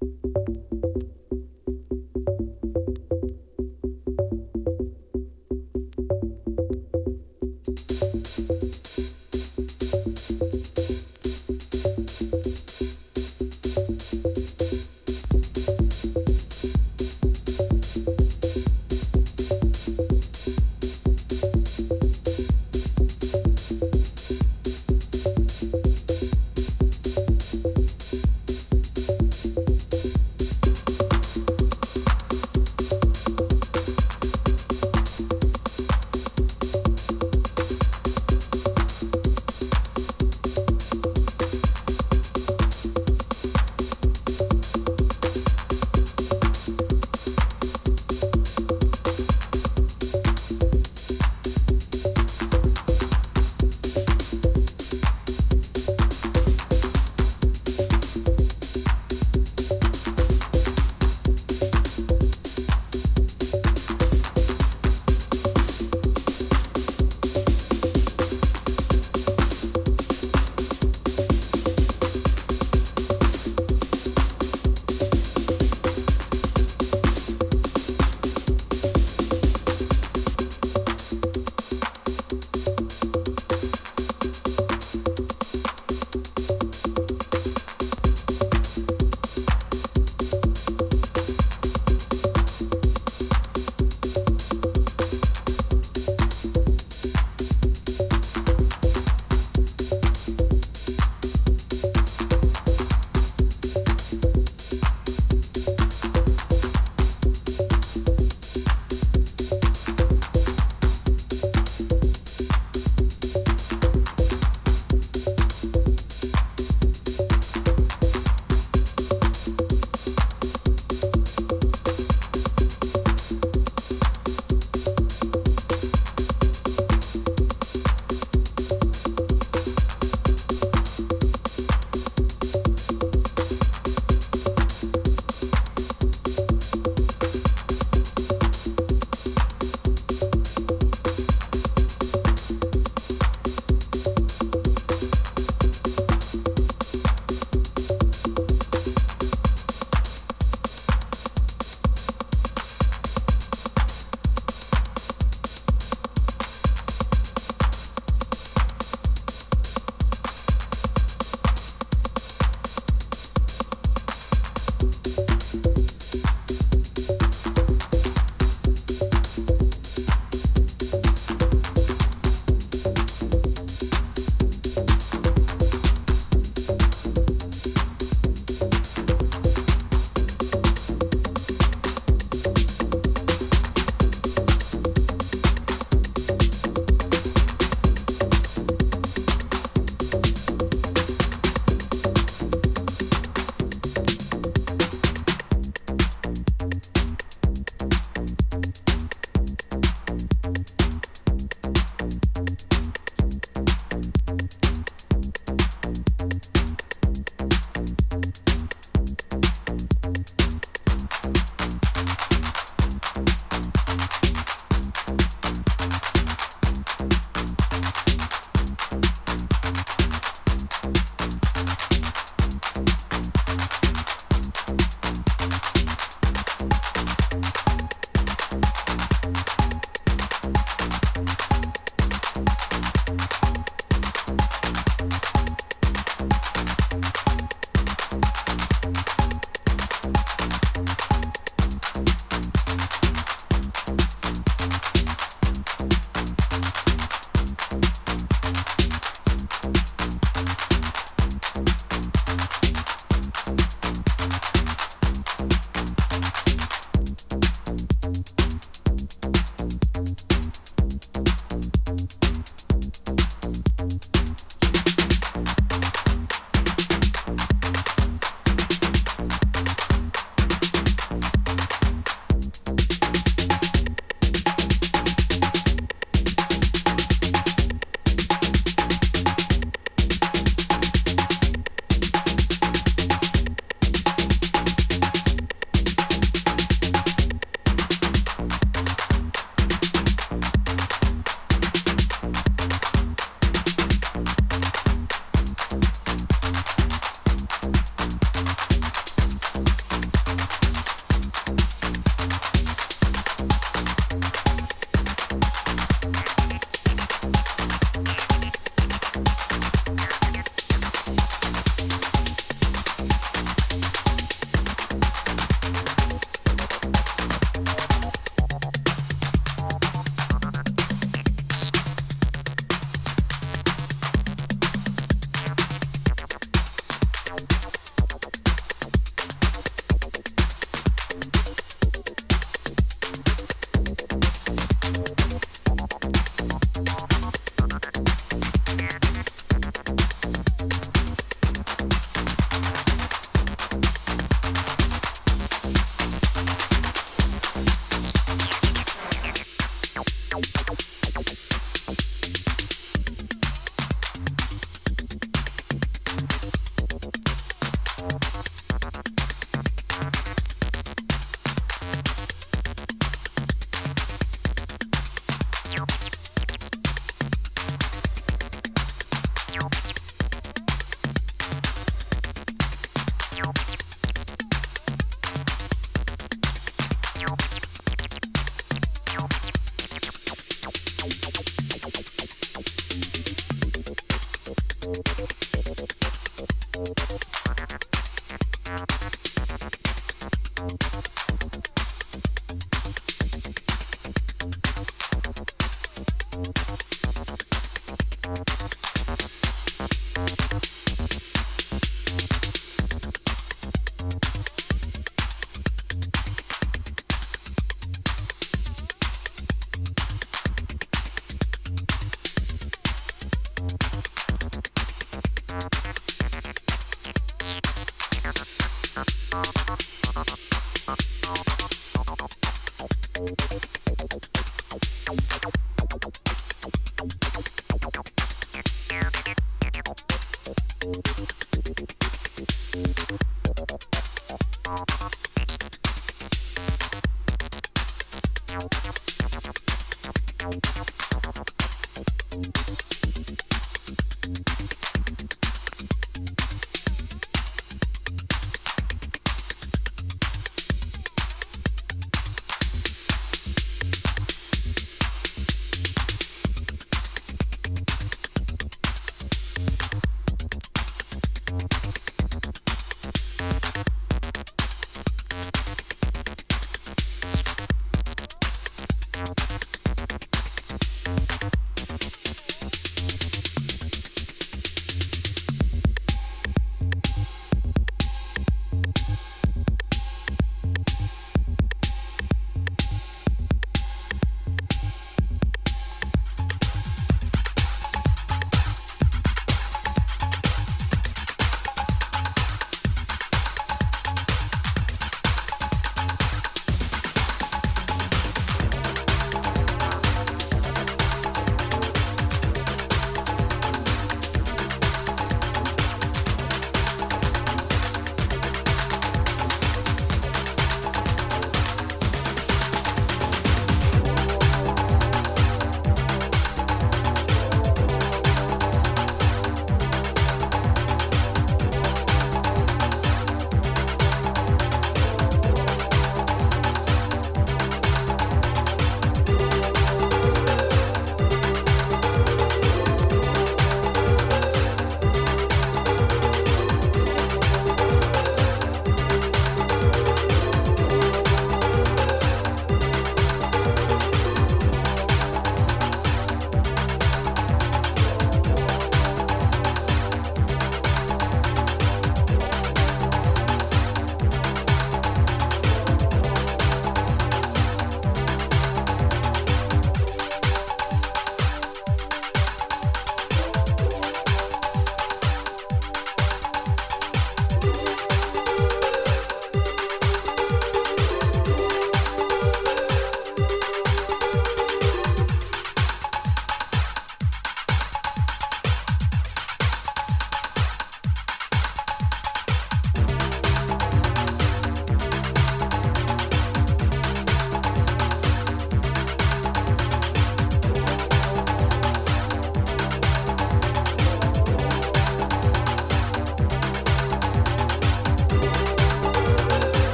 ピッ!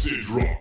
Acid Rock.